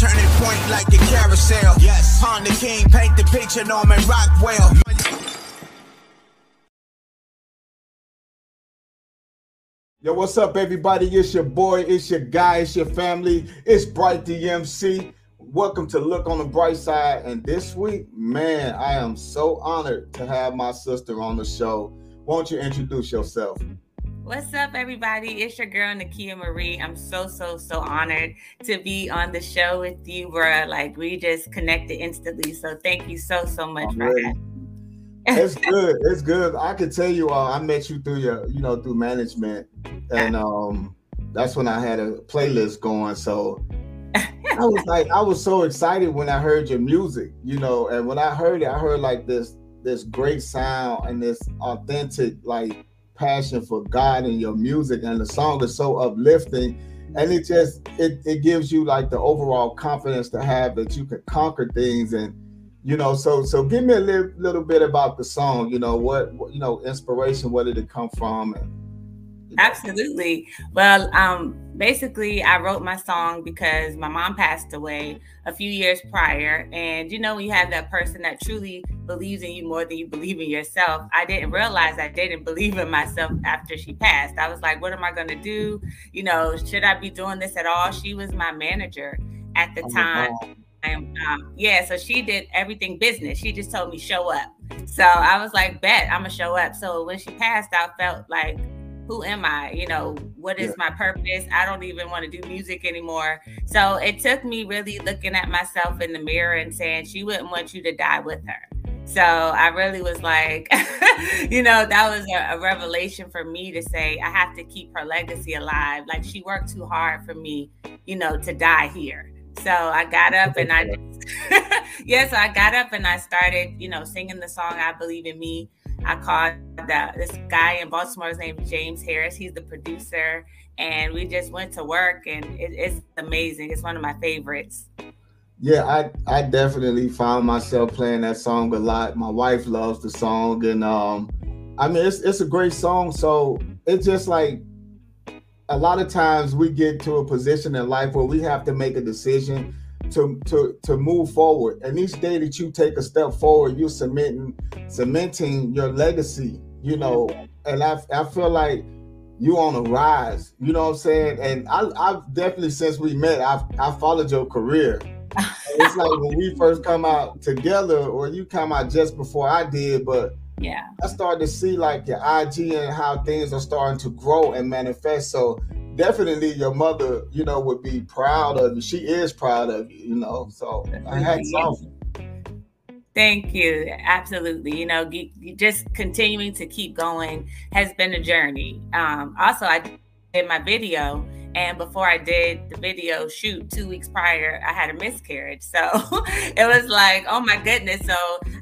turning point like a carousel. Yes, Honda King, paint the picture, Norman Rockwell. Yo, what's up, everybody? It's your boy, it's your guy, it's your family, it's Bright Da Emcee. Welcome to Look on the Bright Side. And this week, man, I am so honored to have my sister on the show. Won't you introduce yourself? What's up, everybody? It's your girl Nikea Marie. I'm so, so, so honored to be on the show with you, bro. Like we just connected instantly. So thank you so, so much for that. it's good. It's good. I can tell you, uh, I met you through your, you know, through management, and um, that's when I had a playlist going. So I was like, I was so excited when I heard your music, you know, and when I heard it, I heard like this, this great sound and this authentic, like passion for God and your music, and the song is so uplifting. And it just it, it gives you like the overall confidence to have that you can conquer things and you know so so give me a little, little bit about the song you know what, what you know inspiration where did it come from and, Absolutely. Well, um, basically, I wrote my song because my mom passed away a few years prior. And you know, when you have that person that truly believes in you more than you believe in yourself, I didn't realize I didn't believe in myself after she passed. I was like, what am I going to do? You know, should I be doing this at all? She was my manager at the oh time. Um, yeah, so she did everything business. She just told me show up. So I was like, bet I'm gonna show up. So when she passed, I felt like who am I? You know, what is my purpose? I don't even want to do music anymore. So it took me really looking at myself in the mirror and saying, she wouldn't want you to die with her. So I really was like, you know, that was a, a, revelation for me to say, I have to keep her legacy alive. Like she worked too hard for me, you know, to die here. So I got up and I, yeah, so I got up and I started, you know, singing the song, I Believe in Me I called this guy in Baltimore. named James Harris. He's the producer, and we just went to work, and it, it's amazing. It's one of my favorites. Yeah, I I definitely found myself playing that song a lot. My wife loves the song, and um, I mean it's it's a great song. So it's just like a lot of times we get to a position in life where we have to make a decision to to to move forward. And each day that you take a step forward, you're cementing cementing your legacy. You know, and I I feel like you on a rise. You know what I'm saying? And I I've definitely since we met, I've I followed your career. it's like when we first come out together, or you come out just before I did, but yeah, I started to see like your IG and how things are starting to grow and manifest. So definitely your mother, you know, would be proud of you. She is proud of you, you know. So I had some. Thank you. Absolutely. You know, just continuing to keep going has been a journey. Um, also, I did my video and before I did the video shoot two weeks prior, I had a miscarriage. So it was like, oh my goodness. So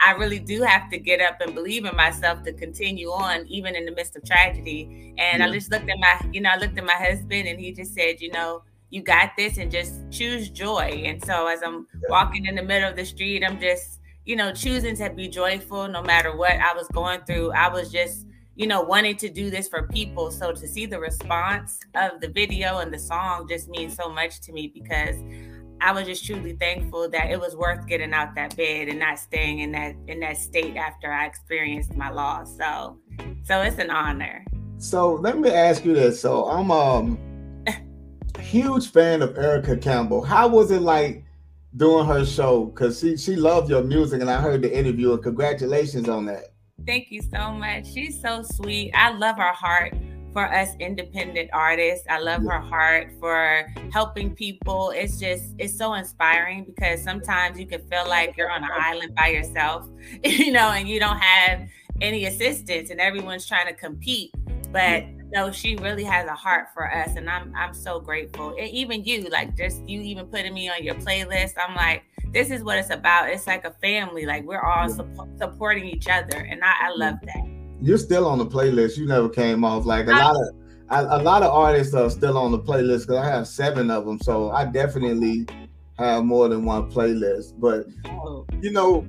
I really do have to get up and believe in myself to continue on, even in the midst of tragedy. And yeah. I just looked at my, you know, I looked at my husband and he just said, you know, you got this and just choose joy. And so as I'm walking in the middle of the street, I'm just, you know, choosing to be joyful no matter what I was going through. I was just you know, wanted to do this for people. So to see the response of the video and the song just means so much to me because I was just truly thankful that it was worth getting out that bed and not staying in that in that state after I experienced my loss. So so it's an honor. So let me ask you this. So I'm um huge fan of Erica Campbell. How was it like doing her show? Because she she loved your music and I heard the interview and congratulations on that. Thank you so much. She's so sweet. I love her heart for us independent artists. I love her heart for helping people. It's just, it's so inspiring because sometimes you can feel like you're on an island by yourself, you know, and you don't have any assistance and everyone's trying to compete. But no, she really has a heart for us, and I'm I'm so grateful. And even you, like just you even putting me on your playlist. I'm like, this is what it's about. It's like a family. Like we're all su- supporting each other, and I, I love that. You're still on the playlist. You never came off. Like a lot of a, a lot of artists are still on the playlist because I have seven of them. So I definitely have more than one playlist. But oh. you know,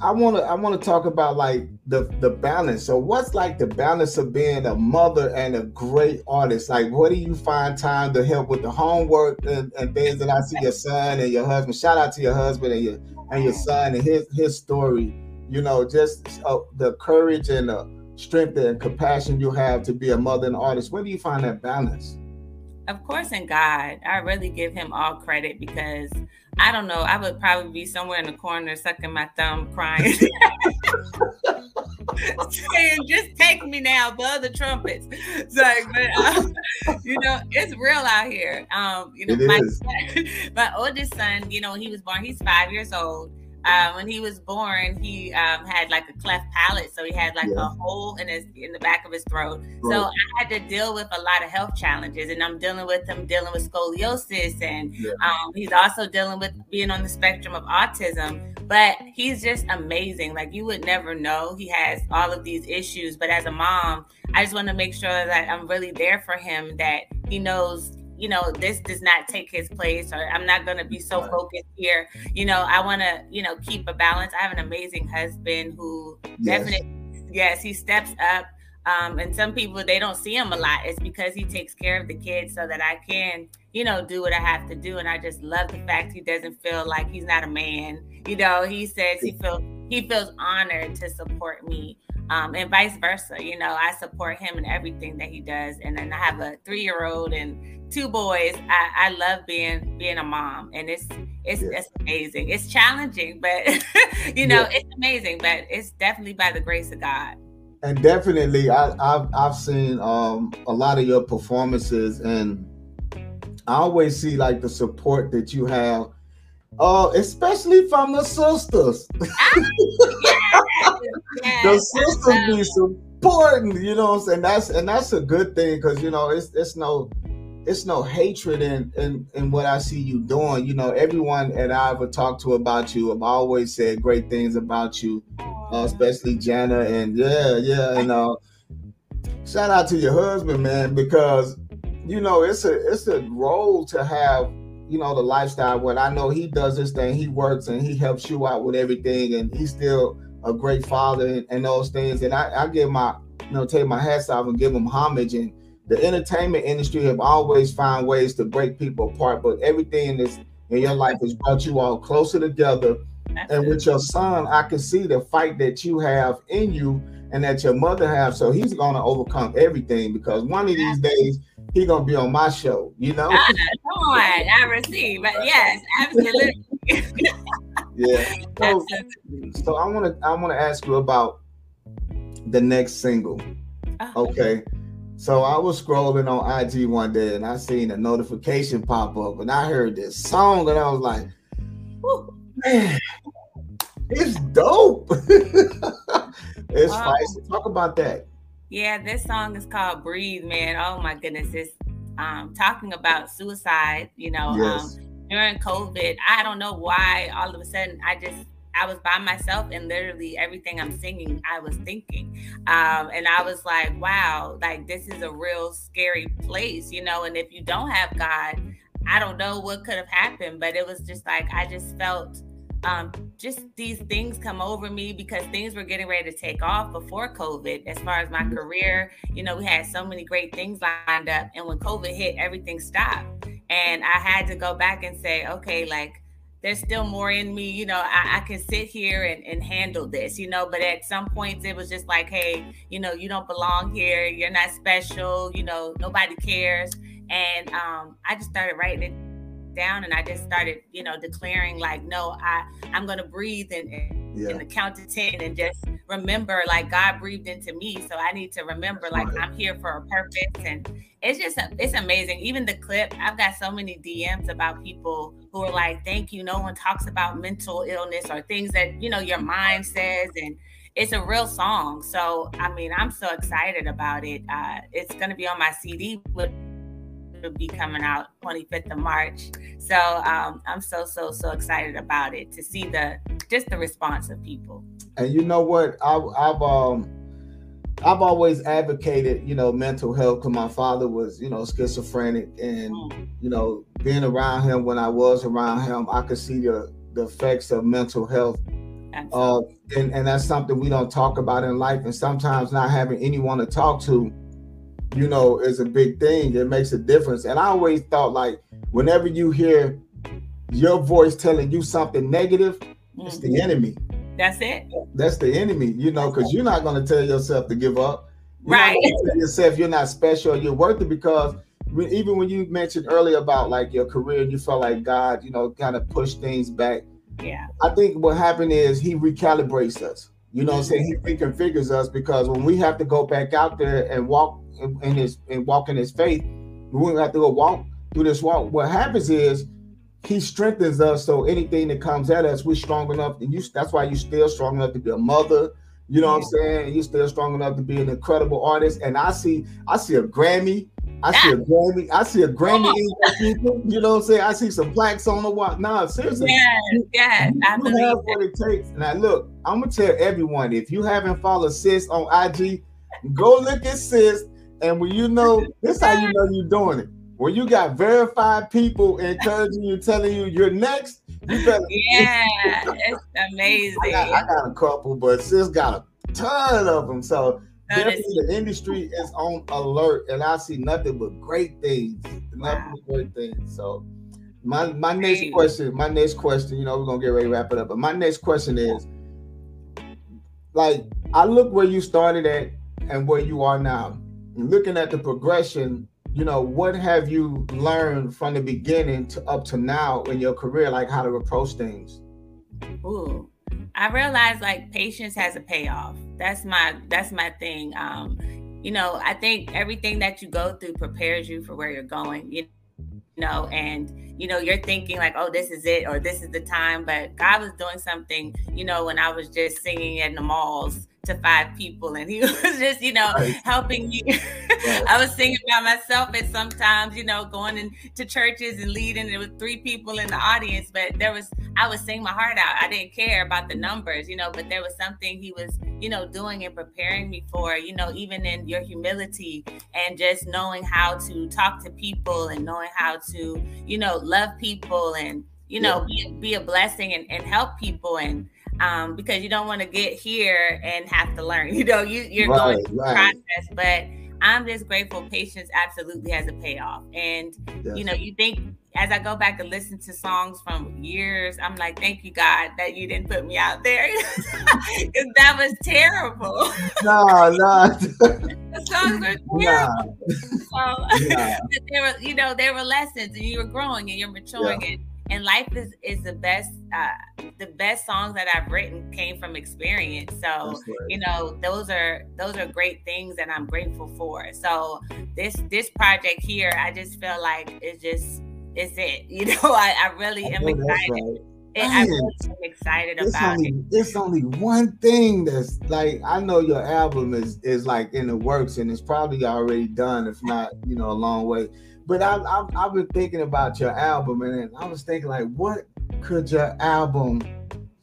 I want to I want to talk about like the the balance. So what's like the balance of being a mother and a great artist? Like what do you find time to help with the homework and, and things that I see your son and your husband. Shout out to your husband and your and your son and his his story. You know, just uh, the courage and the strength and compassion you have to be a mother and artist. Where do you find that balance? Of course, in God, I really give Him all credit because I don't know. I would probably be somewhere in the corner sucking my thumb, crying, saying, "Just take me now, blow the trumpets." So, but um, you know, it's real out here. Um, you know, my, my oldest son, you know, he was born, he's five years old uh, when he was born, he um, had like a cleft palate, so he had like yeah. a hole in his in the back of his throat. Right. So I had to deal with a lot of health challenges, and I'm dealing with him dealing with scoliosis, and yeah. um, he's also dealing with being on the spectrum of autism. But he's just amazing. Like you would never know he has all of these issues. But as a mom, I just want to make sure that I'm really there for him. That he knows you know, this does not take his place, or I'm not going to be so focused here. You know, I want to, you know, keep a balance. I have an amazing husband who yes. definitely, yes, he steps up. Um, and some people they don't see him a lot. It's because he takes care of the kids so that I can, you know, do what I have to do. And I just love the fact he doesn't feel like he's not a man. You know, he says he feels he feels honored to support me. Um, and vice versa. You know, I support him in everything that he does. And then I have a three year old and two boys. I, I love being being a mom, and it's it's yeah. it's amazing. It's challenging, but you know, yeah. it's amazing. But it's definitely by the grace of God. And definitely, I, I've I've seen um, a lot of your performances, and I always see like the support that you have uh, especially from the sisters. Ah, the sisters be supporting, you know what I'm saying? That's and that's a good thing because you know it's it's no it's no hatred in, in in what I see you doing. You know, everyone that I ever talked to about you have always said great things about you, uh, especially Jana. And yeah, yeah, and uh, shout out to your husband, man, because you know it's a it's a role to have. You know the lifestyle. When I know he does this thing, he works and he helps you out with everything, and he's still a great father and, and those things. And I, I give my you know take my hats off and give him homage and the entertainment industry have always found ways to break people apart, but everything in this in your life has brought you all closer together. That's and with your son, I can see the fight that you have in you and that your mother have. So he's gonna overcome everything because one of these days he's gonna be on my show, you know. Uh, come on, I receive. But yes, absolutely. yeah. So, so I wanna I wanna ask you about the next single. Oh. Okay. So I was scrolling on IG one day and I seen a notification pop up and I heard this song and I was like, man, it's dope. it's um, Talk about that. Yeah, this song is called Breathe, man. Oh my goodness. It's um, talking about suicide, you know, um, yes. um, during COVID. I don't know why all of a sudden I just I was by myself and literally everything I'm singing, I was thinking. Um, and I was like, wow, like this is a real scary place, you know. And if you don't have God, I don't know what could have happened, but it was just like I just felt um, just these things come over me because things were getting ready to take off before COVID. As far as my career, you know, we had so many great things lined up, and when COVID hit, everything stopped. And I had to go back and say, okay, like there's still more in me. You know, I, I can sit here and, and handle this, you know, but at some points it was just like, hey, you know, you don't belong here. You're not special. You know, nobody cares. And um, I just started writing it down and I just started, you know, declaring like, no, I, I'm going to breathe and, and, yeah. and the count to 10 and just remember like God breathed into me. So I need to remember like I'm here for a purpose. And it's just, it's amazing. Even the clip, I've got so many DMs about people who are like, thank you. No one talks about mental illness or things that, you know, your mind says. And it's a real song. So, I mean, I'm so excited about it. Uh, it's going to be on my CD will be coming out 25th of March. So um, I'm so so so excited about it to see the just the response of people. And you know what? I, I've um I've always advocated, you know, mental health because my father was, you know, schizophrenic, and mm. you know, being around him when I was around him, I could see the the effects of mental health Uh, and, and that's something we don't talk about in life. And sometimes not having anyone to talk to, you know, is a big thing. It makes a difference. And I always thought like whenever you hear your voice telling you something negative, mm-hmm. it's the mm-hmm. enemy. That's it. That's the enemy, you know, because you're not going to tell yourself to give up. You're right. tell yourself you're not special, you're worth it because even when you mentioned earlier about like your career, and you felt like God, you know, kind of pushed things back. Yeah. I think what happened is he recalibrates us. You know what I'm saying? He reconfigures us because when we have to go back out there and walk in his and walk in his faith, we have to go walk through this walk. What happens is he strengthens us so anything that comes at us, we're strong enough. And you that's why you're still strong enough to be a mother. You know what I'm saying? You're still strong enough to be an incredible artist. And I see, I see a Grammy I see a Grammy. I see a Grammy people. You know what I'm saying? I see some plaques on the wall. Nah, seriously. Yes, yes. I you have what it takes. Now look, I'm gonna tell everyone if you haven't followed Sis on IG, go look at Sis. And when you know, this how you know you're doing it. When you got verified people encouraging you, telling you you're next, you better. Yeah, it's amazing. I got, I got a couple, but Sis got a ton of them. So definitely the industry is on alert, and I see nothing but great things. Nothing but great things. So my my next question, my next question, you know, we're gonna get ready to wrap it up. But my next question is like I look where you started at and where you are now. Looking at the progression, you know, what have you learned from the beginning to up to now in your career, like how to approach things? Ooh. I realized like patience has a payoff. That's my that's my thing. Um, you know, I think everything that you go through prepares you for where you're going. You know, and you know, you're thinking like, oh, this is it or this is the time. But God was doing something, you know, when I was just singing in the malls to five people and he was just you know right. helping me right. i was singing by myself and sometimes you know going into churches and leading there was three people in the audience but there was i was singing my heart out i didn't care about the numbers you know but there was something he was you know doing and preparing me for you know even in your humility and just knowing how to talk to people and knowing how to you know love people and you know yeah. be, be a blessing and, and help people and um, because you don't want to get here and have to learn. You know, you, you're right, going through right. process, but I'm just grateful. Patience absolutely has a payoff, and yes. you know, you think as I go back and listen to songs from years, I'm like, thank you, God, that you didn't put me out there because that was terrible. No, no. the songs were terrible. So, there were, you know, there were lessons, and you were growing and you're maturing, yeah. and and life is is the best uh the best songs that i've written came from experience so right. you know those are those are great things that i'm grateful for so this this project here i just feel like it's just it's it you know i, I really am excited I'm excited it's about only, it. It's only one thing that's like I know your album is is like in the works and it's probably already done, if not, you know, a long way. But I, I, I've been thinking about your album, and I was thinking like, what could your album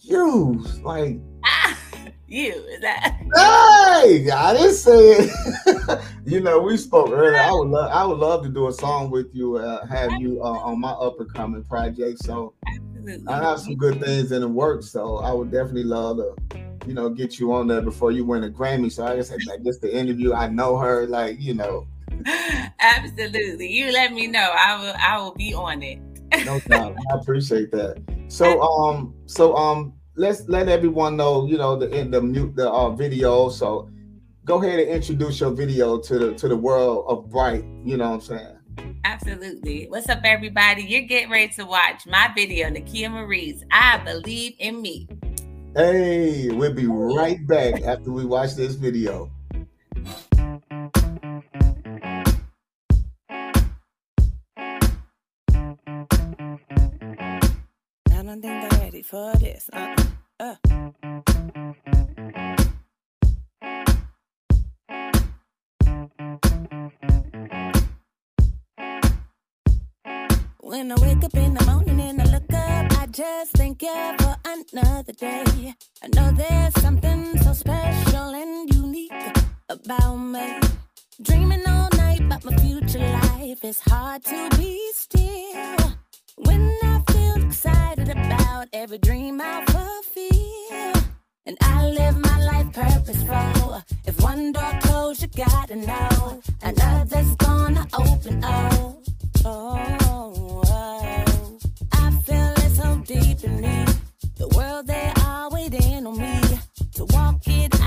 use? Like, ah, you is that? Hey, I didn't say it. you know, we spoke earlier. I would love, I would love to do a song with you, uh, have you uh, on my up and coming project. So Absolutely. I have some good things in the works. So I would definitely love to you know, get you on there before you win a Grammy. So I guess like just the interview. I know her, like, you know, Absolutely. You let me know. I will I will be on it. no problem. I appreciate that. So um so um let's let everyone know, you know, the in the mute the uh, video. So go ahead and introduce your video to the to the world of bright, you know what I'm saying? Absolutely. What's up, everybody? You're getting ready to watch my video, Nikea Marie's I Believe in Me. Hey, we'll be right back after we watch this video. This. Uh, uh. When I wake up in the morning and I look up, I just thank you for another day. I know there's something so special and unique about me. Dreaming all night about my future life, it's hard to be still. When I feel excited about every dream I fulfill. And I live my life purposeful. If one door closed, you gotta know another's gonna open up. Oh, oh, I feel it so deep in me. The world they are waiting on me to walk it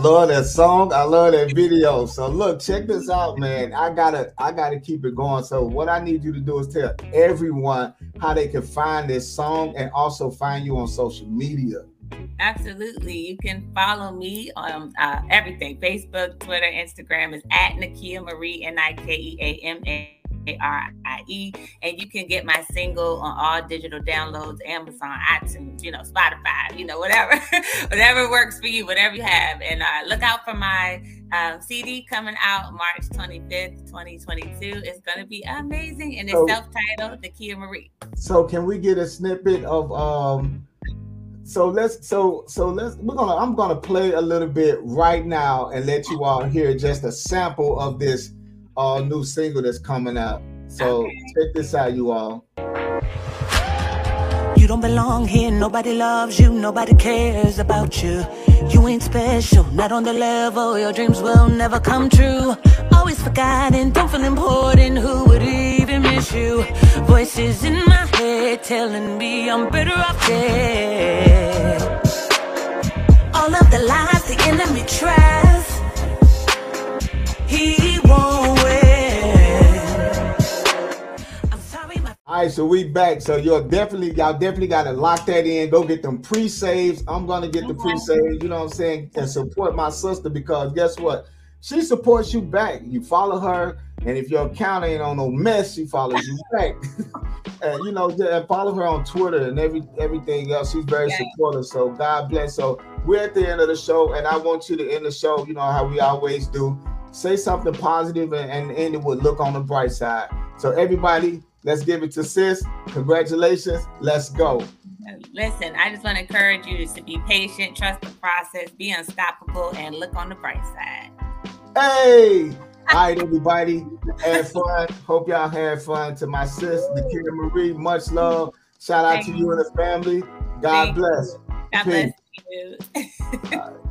love that song. I love that video. So look, check this out, man. I gotta, I gotta keep it going. So what I need you to do is tell everyone how they can find this song and also find you on social media. Absolutely. You can follow me on uh, everything Facebook, Twitter, Instagram is at Nikea Marie, N I K E A M A R I E. And you can get my single on all digital downloads, Amazon, iTunes, you know, Spotify, you know, whatever, whatever works for you, whatever you have. And uh, look out for my um, CD coming out March 25th, 2022. It's going to be amazing. And it's So- self titled Nikea Marie. So can we get a snippet of um so let's so so let's we're gonna I'm gonna play a little bit right now and let you all hear just a sample of this uh new single that's coming out. So check this out, you all. You don't belong here, nobody loves you, nobody cares about you. You ain't special, not on the level, your dreams will never come true. Always forgotten, don't feel important, who would even miss you? Voices in my head telling me I'm better off dead. All of the lies the enemy tries, he won't All right, so we back. So you're definitely y'all definitely gotta lock that in. Go get them pre-saves. I'm gonna get the pre-saves, you know what I'm saying, and support my sister because guess what? she supports you back. You follow her, and if your account ain't on no mess, she follows you back. and you know, and follow her on Twitter and every everything else. She's very supportive. So God bless. So we're at the end of the show, and I want you to end the show. You know how we always do. Say something positive and, and end it with look on the bright side. So everybody, let's give it to sis. Congratulations. Let's go. Listen, I just want to encourage you to be patient, trust the process, be unstoppable, and look on the bright side. Hey, all right, everybody, have fun. Hope y'all had fun. To my sis, Nikita Marie, much love. Shout out Thank to you and the family. God bless. God Peace. bless you.